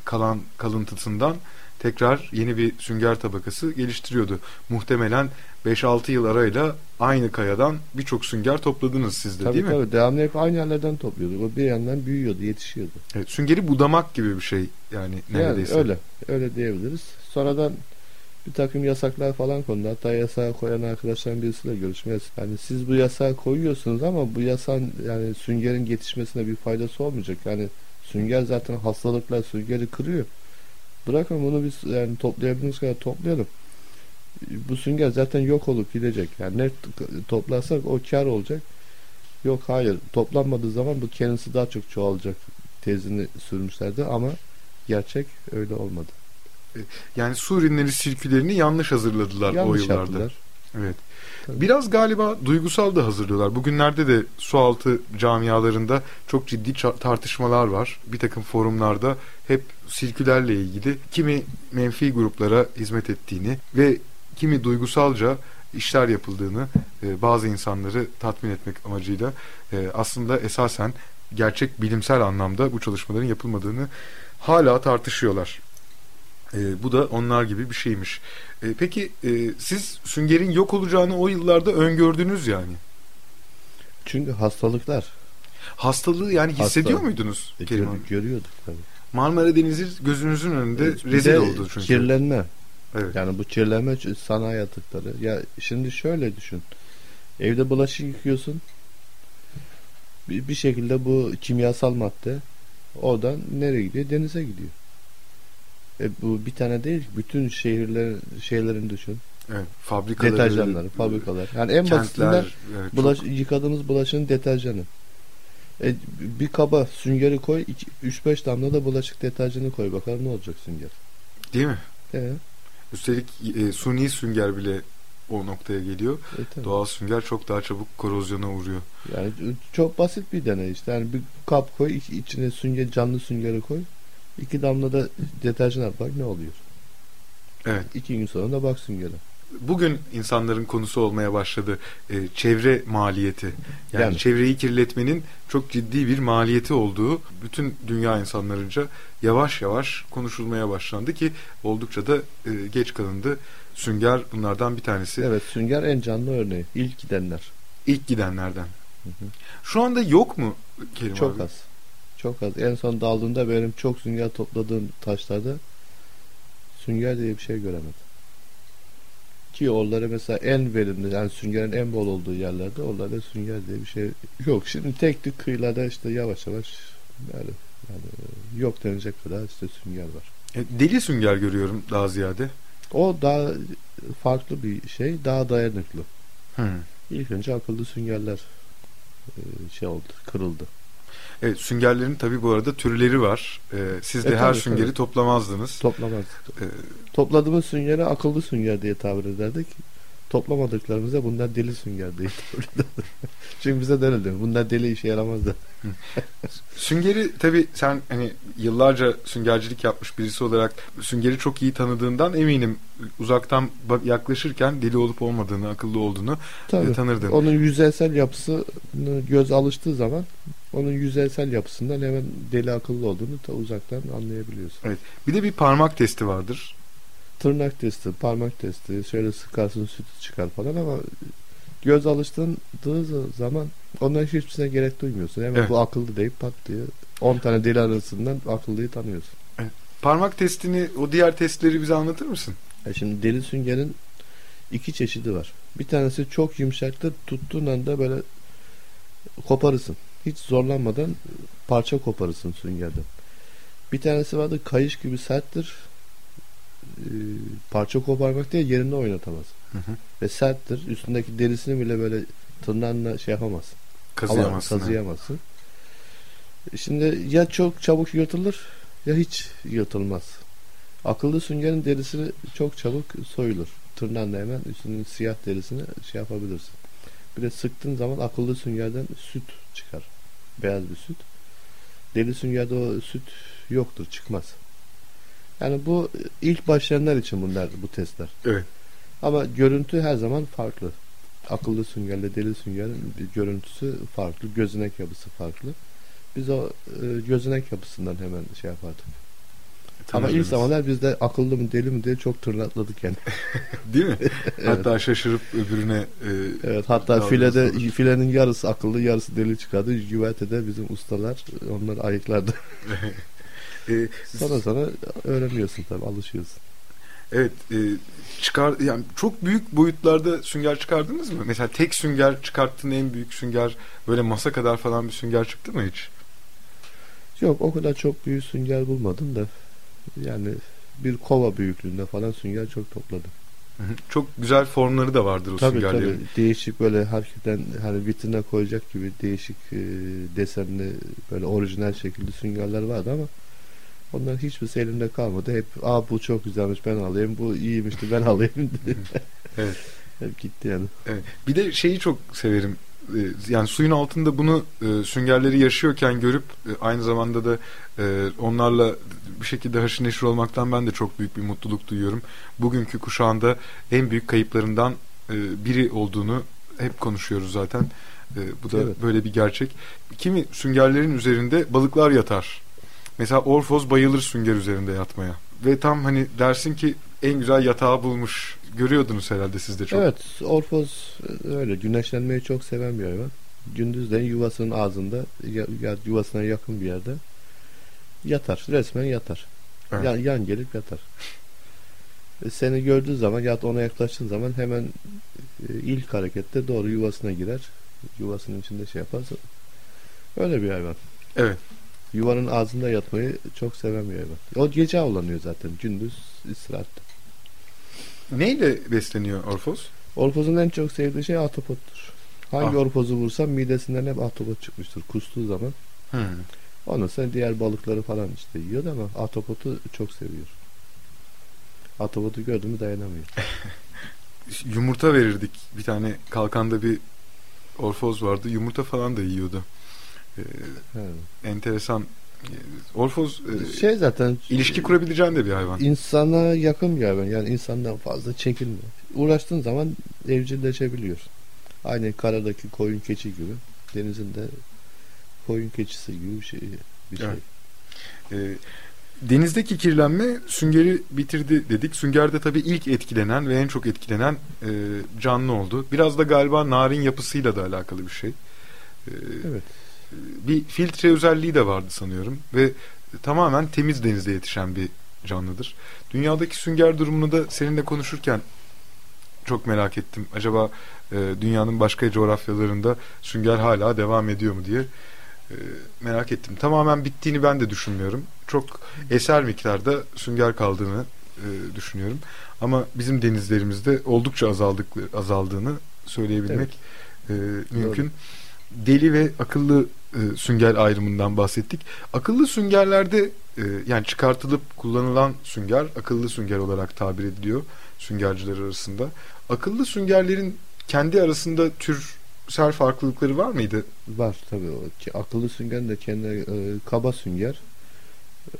kalan kalıntısından tekrar yeni bir sünger tabakası geliştiriyordu. Muhtemelen 5-6 yıl arayla aynı kayadan birçok sünger topladınız siz de tabii, değil mi? Tabii devamlı hep aynı yerlerden topluyorduk. O bir yandan büyüyordu, yetişiyordu. Evet, süngeri budamak gibi bir şey yani neredeyse. Yani öyle, öyle diyebiliriz. Sonradan bir takım yasaklar falan kondu. Hatta yasağı koyan arkadaşların birisiyle görüşmeye yani siz bu yasağı koyuyorsunuz ama bu yasan yani süngerin yetişmesine bir faydası olmayacak. Yani sünger zaten hastalıklar süngeri kırıyor. Bırakın bunu biz yani toplayabildiğimiz kadar toplayalım. bu sünger zaten yok olup gidecek. Yani ne toplarsak o kar olacak. Yok hayır. Toplanmadığı zaman bu kendisi daha çok çoğalacak tezini sürmüşlerdi ama gerçek öyle olmadı. E, yani su ürünleri sirkülerini yanlış hazırladılar yanlış o yıllarda. Yaptılar. Evet. Tabii. Biraz galiba duygusal da hazırlıyorlar. Bugünlerde de sualtı camialarında çok ciddi tartışmalar var. Bir takım forumlarda hep sirkülerle ilgili kimi menfi gruplara hizmet ettiğini ve kimi duygusalca işler yapıldığını e, bazı insanları tatmin etmek amacıyla e, aslında esasen gerçek bilimsel anlamda bu çalışmaların yapılmadığını hala tartışıyorlar. E, bu da onlar gibi bir şeymiş. E, peki e, siz süngerin yok olacağını o yıllarda öngördünüz yani. Çünkü hastalıklar. Hastalığı yani hissediyor Hastalık. muydunuz? E, gör, görüyorduk tabii. Marmara Denizi gözünüzün önünde e, rezil oldu çünkü. Kirlenme. Evet. Yani bu kirlenme sanayi atıkları. Ya şimdi şöyle düşün. Evde bulaşık yıkıyorsun. Bir, bir şekilde bu kimyasal madde oradan nereye gidiyor? Denize gidiyor. E, bu bir tane değil, bütün şehirler şeylerin düşün. Evet, fabrikaları, deterjanları, fabrikalar. Yani en kentler, basitinden evet, bulaş, çok... yıkadığınız bulaşığın deterjanı. E, bir kaba süngeri koy, 3-5 damla da bulaşık deterjanı koy bakalım ne olacak sünger. Değil mi? Evet. Üstelik e, suni sünger bile o noktaya geliyor. E, Doğal sünger çok daha çabuk korozyona uğruyor. Yani çok basit bir deney işte. Yani bir kap koy, içine sünger, canlı süngeri koy. İki damla da deterjan at bak ne oluyor. Evet. İki gün sonra da bak süngere. Bugün insanların konusu olmaya başladı e, çevre maliyeti. Yani, yani çevreyi kirletmenin çok ciddi bir maliyeti olduğu bütün dünya insanlarınca yavaş yavaş konuşulmaya başlandı ki oldukça da e, geç kalındı. Sünger bunlardan bir tanesi. Evet Sünger en canlı örneği. İlk gidenler. İlk gidenlerden. Hı hı. Şu anda yok mu Kerim Çok abi? az. Çok az. En son daldığında benim çok sünger topladığım taşlarda sünger diye bir şey göremedim. Ki oraları mesela en verimli yani süngerin en bol olduğu yerlerde oralarda sünger diye bir şey yok. Şimdi tek tük kıyılarda işte yavaş yavaş yani, yani yok denecek kadar işte sünger var. E, deli sünger görüyorum daha ziyade. O daha farklı bir şey. Daha dayanıklı. Hmm. İlk önce akıllı süngerler e, şey oldu, kırıldı. Evet, süngerlerin tabii bu arada türleri var. Ee, siz de e, her tabii, süngeri tabii. toplamazdınız. Toplamazdık. Ee, Topladığımız süngeri akıllı sünger diye tabir ederdik. Toplamadıklarımıza bunlar deli sünger diye. Çünkü bize denildi. Bunlar deli işe yaramazdı. süngeri tabii sen hani yıllarca süngercilik yapmış birisi olarak süngeri çok iyi tanıdığından eminim uzaktan yaklaşırken deli olup olmadığını, akıllı olduğunu tabii, e, tanırdın. Onun yüzeysel yapısı göz alıştığı zaman onun yüzeysel yapısından hemen deli akıllı olduğunu ta uzaktan anlayabiliyorsun. Evet. Bir de bir parmak testi vardır. Tırnak testi, parmak testi, şöyle sıkarsın sütü çıkar falan ama göz alıştırdığı zaman onların hiçbirisine gerek duymuyorsun. Hemen evet. bu akıllı deyip pat diye 10 tane deli arasından akıllıyı tanıyorsun. Evet. Parmak testini, o diğer testleri bize anlatır mısın? E şimdi deli süngerin iki çeşidi var. Bir tanesi çok yumuşaktır. Tuttuğun anda böyle koparırsın hiç zorlanmadan parça koparırsın süngerden. Bir tanesi vardı kayış gibi serttir. Ee, parça koparmak değil yerinde oynatamaz. Hı hı. Ve serttir. Üstündeki derisini bile böyle tırnağınla şey yapamazsın. Kazıyamazsın. Kazıyamazsın. Yani. Şimdi ya çok çabuk yırtılır ya hiç yırtılmaz. Akıllı süngerin derisi çok çabuk soyulur. Tırnağınla hemen üstünün siyah derisini şey yapabilirsin. Bir de sıktığın zaman akıllı süngerden süt çıkar beyaz bir süt. Deli süngerde o süt yoktur, çıkmaz. Yani bu ilk başlayanlar için bunlar bu testler. Evet. Ama görüntü her zaman farklı. Akıllı süngerle deli süngerin bir görüntüsü farklı, gözünek yapısı farklı. Biz o e, gözenek yapısından hemen şey yapardık. Ama ilk zamanlar biz de akıllı mı deli mi diye çok tırnatladık yani. Değil mi? evet. Hatta şaşırıp öbürüne e, Evet hatta filede sonra. filenin yarısı akıllı yarısı deli çıkardı. Güvertede bizim ustalar onlar ayıklardı. e, sonra sonra öğreniyorsun tabii alışıyorsun. Evet, e, çıkar yani çok büyük boyutlarda sünger çıkardınız mı? Mesela tek sünger çıkarttığın en büyük sünger böyle masa kadar falan bir sünger çıktı mı hiç? Yok o kadar çok büyük sünger bulmadım da yani bir kova büyüklüğünde falan sünger çok topladım. Çok güzel formları da vardır o tabii, süngerlerin. Tabii değişik böyle hakikaten hani vitrine koyacak gibi değişik e, desenli böyle orijinal şekilde süngerler vardı ama onların hiçbir elimde kalmadı. Hep aa bu çok güzelmiş ben alayım bu iyiymişti ben alayım evet. Hep gitti yani. Evet. Bir de şeyi çok severim e, yani suyun altında bunu e, süngerleri yaşıyorken görüp e, aynı zamanda da e, onlarla bir şekilde haşır neşir olmaktan ben de çok büyük bir mutluluk duyuyorum. Bugünkü kuşağında en büyük kayıplarından biri olduğunu hep konuşuyoruz zaten. Bu da evet. böyle bir gerçek. Kimi süngerlerin üzerinde balıklar yatar. Mesela Orfoz bayılır sünger üzerinde yatmaya. Ve tam hani dersin ki en güzel yatağı bulmuş. Görüyordunuz herhalde siz de çok. Evet, Orfoz öyle güneşlenmeyi çok seven bir hayvan. Gündüzden yuvasının ağzında, yuvasına yakın bir yerde yatar. Resmen yatar. Evet. Yan, yan gelip yatar. E, seni gördüğü zaman ya ona yaklaştığın zaman hemen e, ilk harekette doğru yuvasına girer. Yuvasının içinde şey yaparsa öyle bir hayvan. Evet. Yuvanın ağzında yatmayı çok seven bir hayvan. O gece avlanıyor zaten. Gündüz istirahatte. Neyle besleniyor Orfoz? Orfozun en çok sevdiği şey atopottur. Hangi ah. orfozu vursam midesinden hep atopot çıkmıştır. Kustuğu zaman. Hmm. Ondan sonra diğer balıkları falan işte yiyor ama atopotu çok seviyor. Atopotu gördü mü dayanamıyor. Yumurta verirdik. Bir tane kalkanda bir orfoz vardı. Yumurta falan da yiyordu. Ee, enteresan Orfoz e, şey zaten ilişki kurabileceğin de bir hayvan. İnsana yakın bir hayvan. Yani insandan fazla çekilmiyor. Uğraştığın zaman evcilleşebiliyor. Aynı karadaki koyun keçi gibi. Denizin de koyun keçisi gibi bir şey. Bir şey. Evet. Ee, denizdeki kirlenme süngeri bitirdi dedik. Sünger de tabii ilk etkilenen ve en çok etkilenen e, canlı oldu. Biraz da galiba narin yapısıyla da alakalı bir şey. Ee, evet bir filtre özelliği de vardı sanıyorum ve tamamen temiz denizde yetişen bir canlıdır. Dünyadaki sünger durumunu da seninle konuşurken çok merak ettim. Acaba e, dünyanın başka coğrafyalarında sünger hala devam ediyor mu diye e, merak ettim. Tamamen bittiğini ben de düşünmüyorum. Çok eser miktarda sünger kaldığını e, düşünüyorum. Ama bizim denizlerimizde oldukça azaldık, azaldığını söyleyebilmek evet. e, mümkün. Doğru. Deli ve akıllı e, sünger ayrımından bahsettik. Akıllı süngerlerde e, yani çıkartılıp kullanılan sünger akıllı sünger olarak tabir ediliyor süngerciler arasında. Akıllı süngerlerin kendi arasında türsel farklılıkları var mıydı? Var tabii. O. Akıllı sünger de kendi e, kaba sünger,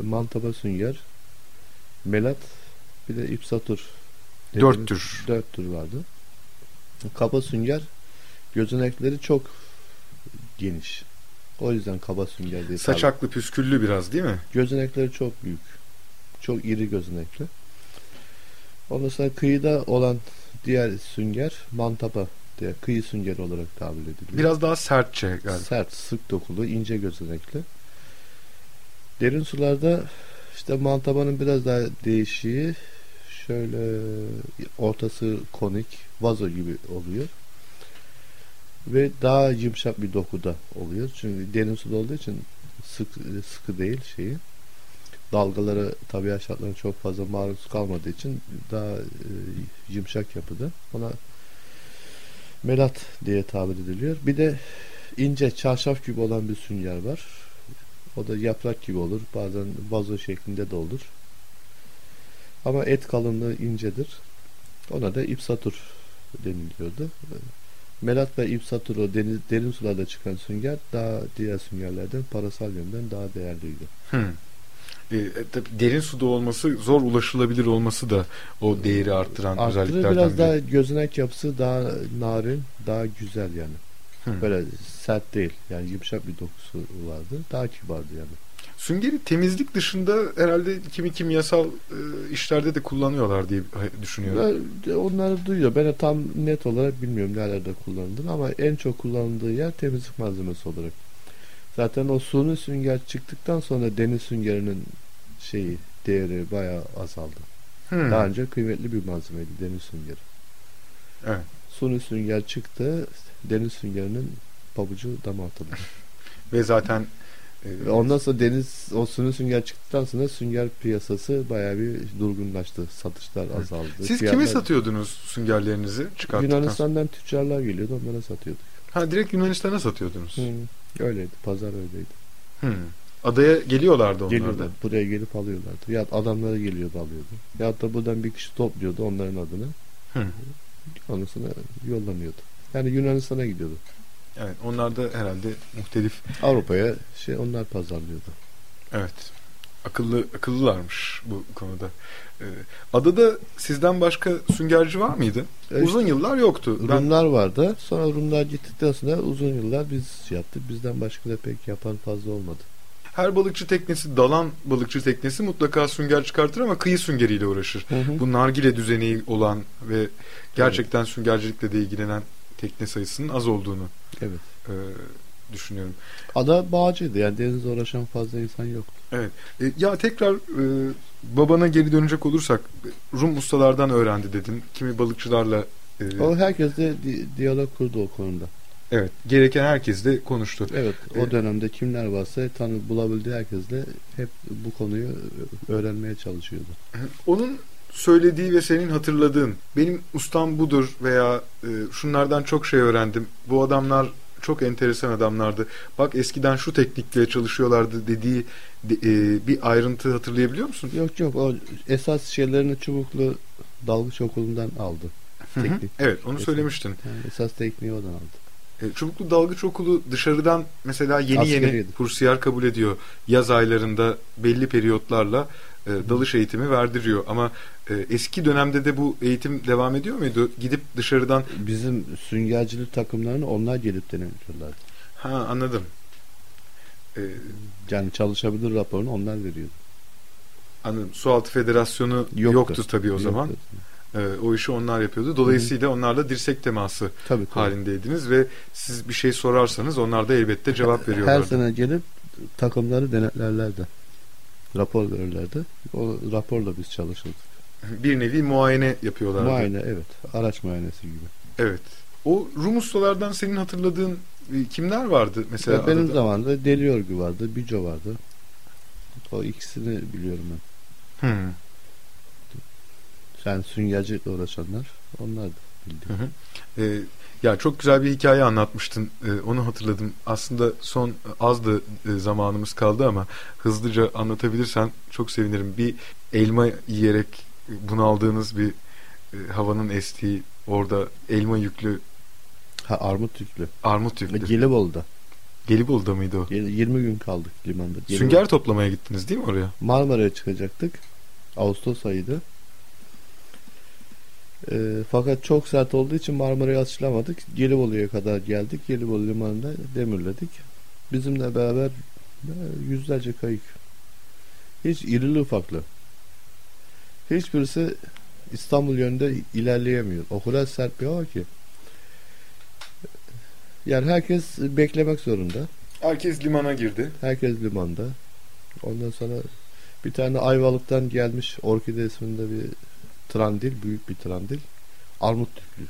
e, mantaba sünger, melat bir de ipsatur. Dört tür. Dört tür vardı. Kaba sünger gözenekleri çok geniş. O yüzden kaba sünger diye. Saçaklı püsküllü biraz değil mi? Gözenekleri çok büyük. Çok iri gözenekli. Ondan sonra kıyıda olan diğer sünger mantapa diye kıyı süngeri olarak tabir ediliyor. Biraz daha sertçe galiba. Sert, sık dokulu, ince gözenekli. Derin sularda işte mantabanın biraz daha değişiği şöyle ortası konik vazo gibi oluyor ve daha yumuşak bir dokuda oluyor. Çünkü derin suda olduğu için sık, sıkı değil şeyi. Dalgalara tabiat şartlarına çok fazla maruz kalmadığı için daha e, yumuşak yapıda. Ona melat diye tabir ediliyor. Bir de ince çarşaf gibi olan bir sünger var. O da yaprak gibi olur. Bazen vazo şeklinde de olur. Ama et kalınlığı incedir. Ona da ipsatur deniliyordu. Melat ve İpsaturo deniz, derin sularda çıkan sünger daha diğer süngerlerden parasal yönden daha değerliydi. Hmm. E, derin suda olması zor ulaşılabilir olması da o değeri arttıran Arttırır, özelliklerden biraz biri. daha gözünek yapısı daha narin daha güzel yani. Hmm. Böyle sert değil yani yumuşak bir dokusu vardı daha kibardı yani. Süngeri temizlik dışında herhalde kimi kimyasal e, işlerde de kullanıyorlar diye düşünüyorum. Ben, onları duyuyor. Ben tam net olarak bilmiyorum nerede kullanıldığını ama en çok kullanıldığı yer temizlik malzemesi olarak. Zaten o suni sünger çıktıktan sonra deniz süngerinin şeyi değeri bayağı azaldı. Hmm. Daha önce kıymetli bir malzemeydi deniz süngeri. Evet. Suni sünger çıktı. Deniz süngerinin pabucu dama atıldı. Ve zaten Ve ondan sonra deniz o suni sünger çıktıktan sonra sünger piyasası bayağı bir durgunlaştı. Satışlar azaldı. Siz Fiyatlar... kime satıyordunuz süngerlerinizi çıkarttıktan Yunanistan'dan tüccarlar geliyordu onlara satıyorduk. Ha direkt Yunanistan'a satıyordunuz. Hı, öyleydi. Pazar öyleydi. Hı. Adaya geliyorlardı onlar Geliyorlar. Buraya gelip alıyorlardı. Ya adamlara geliyordu alıyordu. Ya da buradan bir kişi topluyordu onların adını. Hı. Ondan sonra yollanıyordu. Yani Yunanistan'a gidiyordu. Evet, onlar da herhalde muhtelif Avrupa'ya şey onlar pazarlıyordu. Evet. Akıllı akıllılarmış bu konuda. Ee, adada sizden başka süngerci var mıydı? Evet. Uzun yıllar yoktu. Ben Rumlar vardı. Sonra Rumlar gittikten sonra uzun yıllar biz şey yaptık. Bizden başka da pek yapan fazla olmadı. her balıkçı teknesi, dalan balıkçı teknesi mutlaka sünger çıkartır ama kıyı süngeriyle uğraşır. Hı hı. Bu nargile düzeni olan ve gerçekten süngercilikle de ilgilenen tekne sayısının az olduğunu Evet. e, düşünüyorum. Ada bağcıydı. Yani denizle uğraşan fazla insan yoktu. Evet. E, ya tekrar e, babana geri dönecek olursak Rum ustalardan öğrendi dedin. Kimi balıkçılarla e, O herkesle di- diyalog kurdu o konuda. evet gereken herkesle konuştu. Evet. O Evet. dönemde kimler varsa tanı bulabildiği herkesle hep bu konuyu öğrenmeye çalışıyordu. Onun söylediği ve senin hatırladığın benim ustam budur veya e, şunlardan çok şey öğrendim. Bu adamlar çok enteresan adamlardı. Bak eskiden şu teknikle çalışıyorlardı dediği de- e, bir ayrıntı hatırlayabiliyor musun? Yok yok o esas şeylerini çubuklu dalgıç okulundan aldı. Hı hı. Teknik. Evet onu Kesin. söylemiştin. Yani esas tekniği oradan aldı. E, Çubuklu Dalgıç Okulu dışarıdan mesela yeni yeni Askeriydi. kursiyer kabul ediyor. Yaz aylarında belli periyotlarla e, dalış eğitimi verdiriyor. Ama e, eski dönemde de bu eğitim devam ediyor muydu? Gidip dışarıdan Bizim süngercilik takımlarını onlar gelip denetiyorlardı. ha anladım. E, Yani çalışabilir raporunu onlar veriyordu. anladım. Sualtı Federasyonu yoktu, tabii o zaman. E, o işi onlar yapıyordu. Dolayısıyla onlarla dirsek teması Tabii tabii. halindeydiniz ve siz bir şey sorarsanız onlar da elbette cevap Her veriyorlardı. sene gelip takımları denetlerlerdi. Rapor verirlerdi. O raporla biz çalışırdık. Bir nevi muayene yapıyorlardı. Muayene evet. Araç muayenesi gibi. Evet. O Rum ustalardan senin hatırladığın e, kimler vardı mesela? Ve benim adada? zamanımda Deli Örgü vardı. Bico vardı. O ikisini biliyorum ben. Hı. Yani süngercilikle uğraşanlar onlardı. bildiğim. Hı hı. Ee, ya çok güzel bir hikaye anlatmıştın. Ee, onu hatırladım. Aslında son az da e, zamanımız kaldı ama hızlıca anlatabilirsen çok sevinirim. Bir elma yiyerek bunaldığınız bir e, havanın estiği orada elma yüklü Ha Armut Tüklü. armut yüklü. Gelibolu'da. Gelibolu'da mıydı o? Yir- 20 gün kaldık limanda. Gelibolu. Sünger toplamaya gittiniz değil mi oraya? Marmara'ya çıkacaktık. Ağustos ayıydı. Ee, fakat çok sert olduğu için Marmara'ya açılamadık. Gelibolu'ya kadar geldik. Gelibolu limanında demirledik. Bizimle beraber e, yüzlerce kayık. Hiç irili ufaklı. Hiçbirisi İstanbul yönünde ilerleyemiyor. O kadar sert bir hava ki. Yani herkes beklemek zorunda. Herkes limana girdi. Herkes limanda. Ondan sonra bir tane Ayvalık'tan gelmiş Orkide isminde bir trandil, büyük bir trandil. Armut tüplü.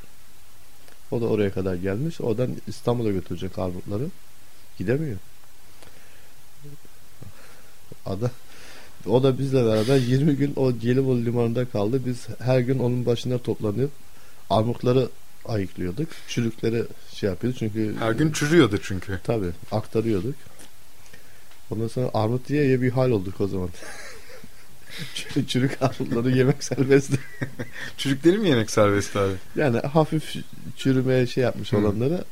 O da oraya kadar gelmiş. Oradan İstanbul'a götürecek armutları. Gidemiyor. Ada o da bizle beraber 20 gün o Gelibolu limanında kaldı. Biz her gün onun başına toplanıp armutları ayıklıyorduk. Çürükleri şey yapıyorduk çünkü Her gün çürüyordu çünkü. Tabi aktarıyorduk. Ondan sonra armut diye ye bir hal olduk o zaman. Çürük- armutları yemek serbestti. Çürükleri mi yemek serbest abi? Yani hafif çürümeye şey yapmış Hı. olanları.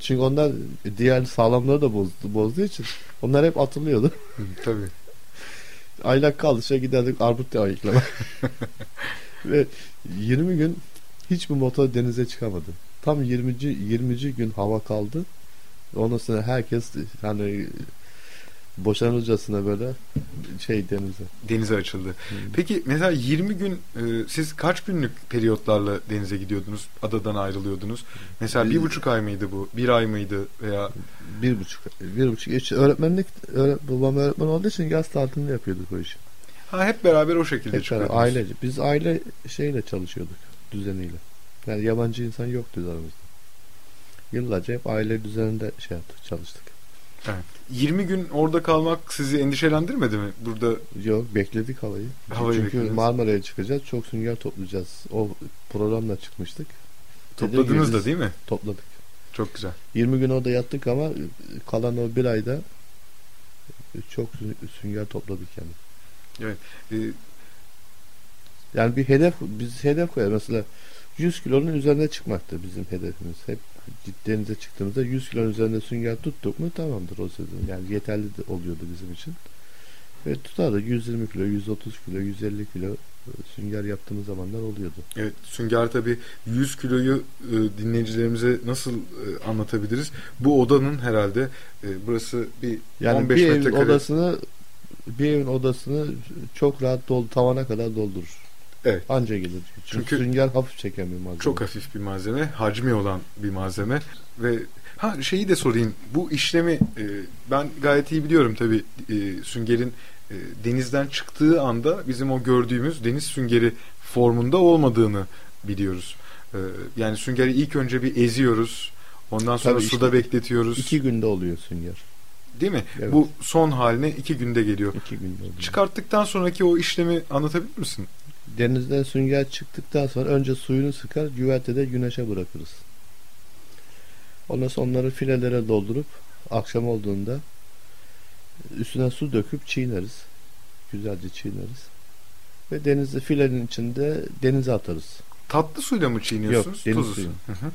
Çünkü onlar diğer sağlamları da bozdu, bozduğu için onlar hep atılıyordu. Hı, tabii. Aylak kaldıkça giderdik armut diye ayıklama. Ve 20 gün hiçbir motor denize çıkamadı. Tam 20. 20. gün hava kaldı. Ondan sonra herkes hani boşanırcasına böyle şey denize. Denize açıldı. Peki mesela 20 gün e, siz kaç günlük periyotlarla denize gidiyordunuz? Adadan ayrılıyordunuz. Mesela bir Biz- buçuk ay mıydı bu? Bir ay mıydı? Veya Bir buçuk, bir buçuk. Üç, öğretmenlik, öğret, babam öğretmen olduğu için yaz tatilinde yapıyorduk o işi. ha hep beraber o şekilde Hep beraber, çıkıyordunuz. ailece. Biz aile şeyle çalışıyorduk, düzeniyle. Yani yabancı insan yoktu aramızda. Yıllarca hep aile düzeninde şey yaptık, çalıştık. Evet. 20 gün orada kalmak sizi endişelendirmedi mi? Burada Yok bekledik havayı. Havayı Çünkü beklediniz. Marmara'ya çıkacağız. Çok sünger toplayacağız. O programla çıkmıştık. topladınız Dedik, da değil mi? Topladık. Çok güzel. 20 gün orada yattık ama kalan o bir ayda çok sü- sünger topladık yani. Ee, Yani bir hedef biz hedef koyarız. Mesela 100 kilonun üzerine çıkmaktı bizim hedefimiz. Hep denize çıktığımızda 100 kilonun üzerinde sünger tuttuk mu tamamdır o sezon. Yani yeterli de oluyordu bizim için. Ve tutardık 120 kilo, 130 kilo, 150 kilo e, sünger yaptığımız zamanlar oluyordu. Evet, Sünger tabii 100 kiloyu e, dinleyicilerimize nasıl e, anlatabiliriz? Bu odanın herhalde e, burası bir Yani 15 bir evin metrekare. odasını bir evin odasını çok rahat dol tavana kadar doldurur. Evet. Anca gelir. Çünkü, Çünkü sünger hafif çeken bir malzeme. Çok hafif bir malzeme, hacmi olan bir malzeme ve ha şeyi de sorayım. Bu işlemi e, ben gayet iyi biliyorum tabii e, süngerin e, denizden çıktığı anda bizim o gördüğümüz deniz süngeri formunda olmadığını biliyoruz. E, yani süngeri ilk önce bir eziyoruz. Ondan sonra Tabii suda işte bekletiyoruz. İki günde oluyor sünger. Değil mi? Evet. Bu son haline iki günde geliyor. İki günde oluyor. Çıkarttıktan sonraki o işlemi anlatabilir misin? Denizden sünger çıktıktan sonra önce suyunu sıkar, güvertede güneşe bırakırız. Ondan sonra onları filelere doldurup akşam olduğunda üstüne su döküp çiğneriz. Güzelce çiğneriz. Ve denizde filenin içinde denize atarız. Tatlı suyla mı çiğniyorsunuz? Yok, deniz Tuzlu su. suyu. Hı hı.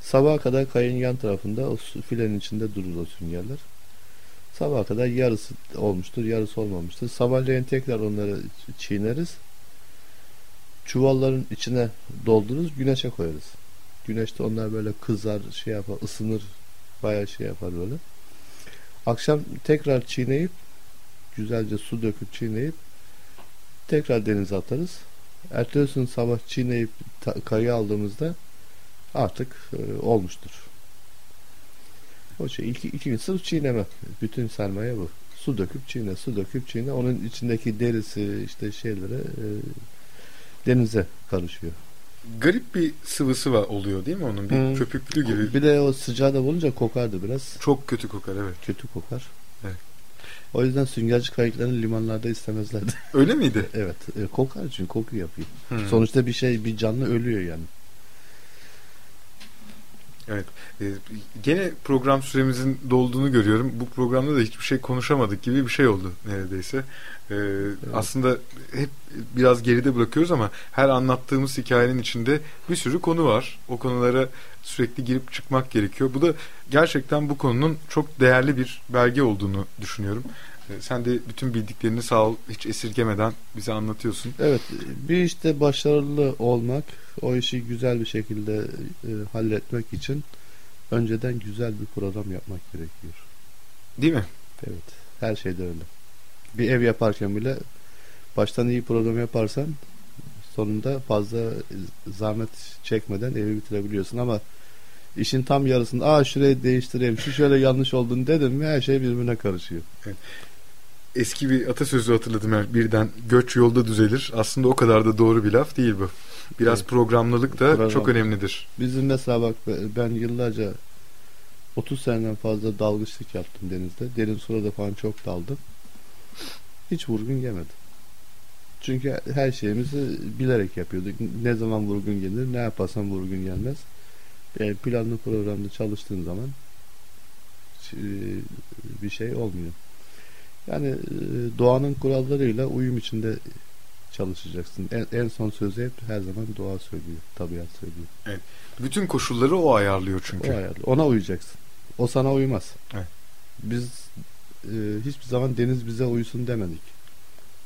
Sabaha kadar kayın yan tarafında o su, filenin içinde durur o süngerler. Sabaha kadar yarısı olmuştur, yarısı olmamıştır. Sabahleyin tekrar onları çiğneriz. Çuvalların içine doldururuz, güneşe koyarız. Güneşte onlar böyle kızar, şey yapar, ısınır, bayağı şey yapar böyle. Akşam tekrar çiğneyip, güzelce su döküp çiğneyip tekrar denize atarız. Ertesi gün sabah çiğneyip kayı aldığımızda artık e, olmuştur. O şey iki, iki gün sırf çiğnemek. Bütün sermaye bu. Su döküp çiğne, su döküp çiğne. Onun içindeki derisi işte şeylere e, denize karışıyor. Garip bir sıvısı var oluyor değil mi onun? Bir Hı. köpüklü gibi. Bir de o sıcağı da bulunca kokardı biraz. Çok kötü kokar evet. Kötü kokar. Evet. O yüzden süngerci kayıklarını limanlarda istemezlerdi. Öyle miydi? evet. E, kokar çünkü koku yapıyor. Hı. Sonuçta bir şey bir canlı ölüyor yani. Ee, gene program süremizin dolduğunu görüyorum. Bu programda da hiçbir şey konuşamadık gibi bir şey oldu neredeyse. Ee, Aslında hep biraz geride bırakıyoruz ama her anlattığımız hikayenin içinde bir sürü konu var. O konulara sürekli girip çıkmak gerekiyor. Bu da gerçekten bu konunun çok değerli bir belge olduğunu düşünüyorum. Ee, Sen de bütün bildiklerini sağ ol hiç esirgemeden bize anlatıyorsun. Evet, bir işte başarılı olmak, o işi güzel bir şekilde e, halletmek için önceden güzel bir program yapmak gerekiyor. Değil mi? Evet, her şeyde öyle. Bir ev yaparken bile baştan iyi program yaparsan sonunda fazla zahmet çekmeden evi bitirebiliyorsun ama işin tam yarısında aa şurayı değiştireyim, şu şöyle yanlış oldun dedim mi her şey birbirine karışıyor. Eski bir atasözü hatırladım yani birden göç yolda düzelir. Aslında o kadar da doğru bir laf değil bu. Biraz Evet. programlılık da Program. çok önemlidir. Bizim mesela bak ben yıllarca 30 seneden fazla dalgıçlık yaptım denizde. Derin sularda falan çok daldım. Hiç vurgun yemedim. Çünkü her şeyimizi bilerek yapıyorduk. Ne zaman vurgun gelir, ne yaparsam vurgun gelmez. Yani planlı programda çalıştığın zaman e, bir şey olmuyor. Yani e, doğanın kurallarıyla uyum içinde çalışacaksın. En, en son sözü hep her zaman doğa söylüyor, tabiat söylüyor. Bütün koşulları o ayarlıyor çünkü. O ayarlı. Ona uyacaksın. O sana uymaz. Evet. Biz e, hiçbir zaman deniz bize uysun demedik.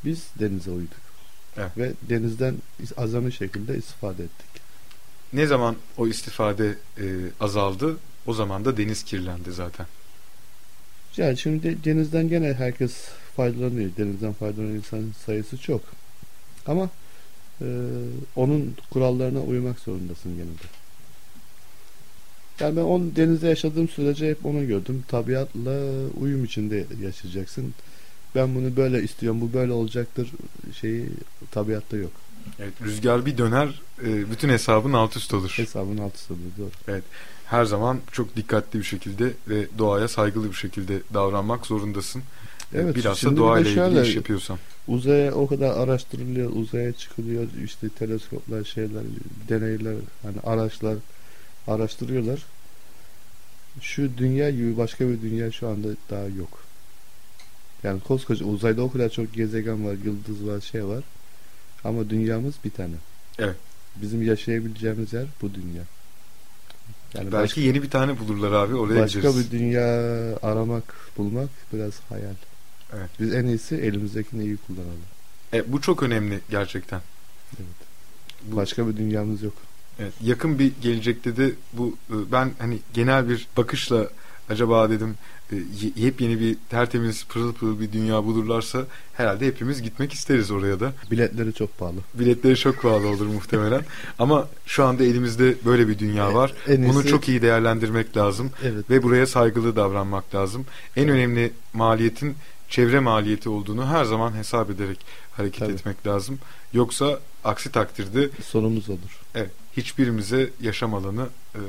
Biz denize uyduk. Evet. Ve denizden azami şekilde istifade ettik. Ne zaman o istifade e, azaldı o zaman da deniz kirlendi zaten. Yani şimdi de- denizden gene herkes faydalanıyor. Denizden faydalanan insan sayısı çok. Ama e, onun kurallarına uymak zorundasın gene de. Yani ben on denizde yaşadığım sürece hep onu gördüm. Tabiatla uyum içinde yaşayacaksın. Ben bunu böyle istiyorum, bu böyle olacaktır şeyi tabiatta yok. Evet, rüzgar bir döner e, bütün hesabın alt üst olur. Hesabın alt üst olur doğru. Evet her zaman çok dikkatli bir şekilde ve doğaya saygılı bir şekilde davranmak zorundasın. Evet, Bilhassa doğayla şöyle, ilgili iş yapıyorsan. Uzaya o kadar araştırılıyor, uzaya çıkılıyor, işte teleskoplar, şeyler, deneyler, hani araçlar araştırıyorlar. Şu dünya gibi başka bir dünya şu anda daha yok. Yani koskoca uzayda o kadar çok gezegen var, yıldız var, şey var. Ama dünyamız bir tane. Evet. Bizim yaşayabileceğimiz yer bu dünya. Yani belki başka, yeni bir tane bulurlar abi oraya Başka gideriz. bir dünya aramak, bulmak biraz hayal. Evet. Biz en iyisi elimizdekini iyi kullanalım. E, bu çok önemli gerçekten. Evet. Bu, başka bir dünyamız yok. Evet, yakın bir gelecekte de bu e, ben hani genel bir bakışla acaba dedim e, yepyeni bir tertemiz pırıl pırıl bir dünya bulurlarsa herhalde hepimiz gitmek isteriz oraya da. Biletleri çok pahalı. Biletleri çok pahalı olur muhtemelen. Ama şu anda elimizde böyle bir dünya var. En iyisi... Bunu çok iyi değerlendirmek lazım. Evet. Ve buraya saygılı davranmak lazım. En önemli maliyetin çevre maliyeti olduğunu her zaman hesap ederek hareket Tabii. etmek lazım. Yoksa aksi takdirde sonumuz olur. Evet, hiçbirimize yaşam alanı e,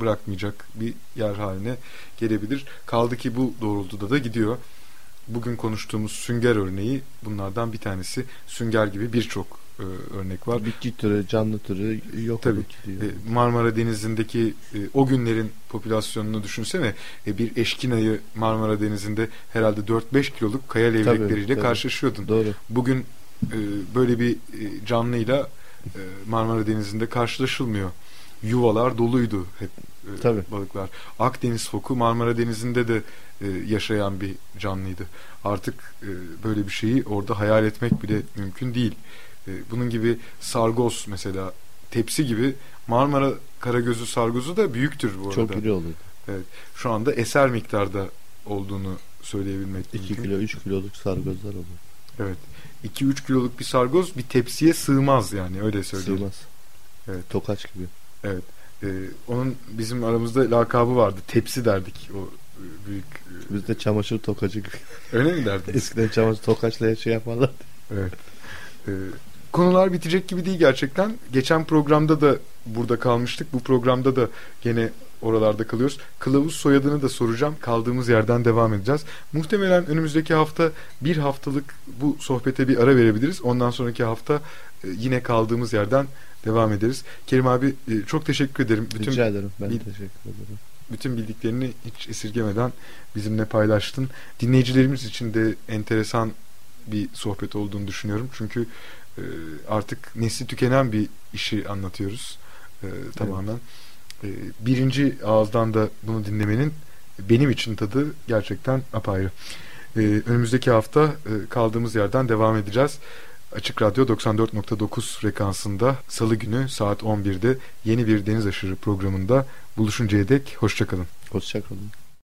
bırakmayacak bir yer haline gelebilir. Kaldı ki bu doğrultuda da gidiyor. Bugün konuştuğumuz sünger örneği bunlardan bir tanesi. Sünger gibi birçok örnek var. Bitki türü, canlı türü yok Tabii. Gidiyor. E, Marmara Denizi'ndeki e, o günlerin popülasyonunu düşünsene. E, bir eşkinayı Marmara Denizi'nde herhalde 4-5 kiloluk kaya levrekleriyle tabii, tabii. karşılaşıyordun. Doğru. Bugün e, böyle bir e, canlıyla e, Marmara Denizi'nde karşılaşılmıyor. Yuvalar doluydu hep e, Tabii. balıklar. Akdeniz foku Marmara Denizi'nde de e, yaşayan bir canlıydı. Artık e, böyle bir şeyi orada hayal etmek bile mümkün değil. E, bunun gibi sargoz mesela tepsi gibi Marmara Karagözü sargozu da büyüktür bu arada. Çok iri olurdu. Evet. Şu anda eser miktarda olduğunu söyleyebilmek 2 kilo 3 kiloluk sargozlar olur. Evet. 2-3 kiloluk bir sargoz bir tepsiye sığmaz yani öyle söyleyeyim. Sığmaz. Evet. Tokaç gibi. Evet. Ee, onun bizim aramızda lakabı vardı. Tepsi derdik o e, büyük. E, Biz de çamaşır tokacı gibi. Öyle mi derdiniz? Eskiden çamaşır tokaçla şey yaparlardı. Evet. Ee, konular bitecek gibi değil gerçekten. Geçen programda da burada kalmıştık. Bu programda da gene oralarda kalıyoruz. Kılavuz soyadını da soracağım. Kaldığımız yerden devam edeceğiz. Muhtemelen önümüzdeki hafta bir haftalık bu sohbete bir ara verebiliriz. Ondan sonraki hafta e, yine kaldığımız yerden devam ederiz. Kerim abi e, çok teşekkür ederim. Bütün, Rica ederim. Ben teşekkür ederim. Bütün bildiklerini hiç esirgemeden bizimle paylaştın. Dinleyicilerimiz için de enteresan bir sohbet olduğunu düşünüyorum. Çünkü e, artık nesli tükenen bir işi anlatıyoruz. Tamamen. Evet e, birinci ağızdan da bunu dinlemenin benim için tadı gerçekten apayrı. E, önümüzdeki hafta e, kaldığımız yerden devam edeceğiz. Açık Radyo 94.9 frekansında Salı günü saat 11'de yeni bir Deniz Aşırı programında buluşuncaya dek hoşçakalın. Hoşçakalın.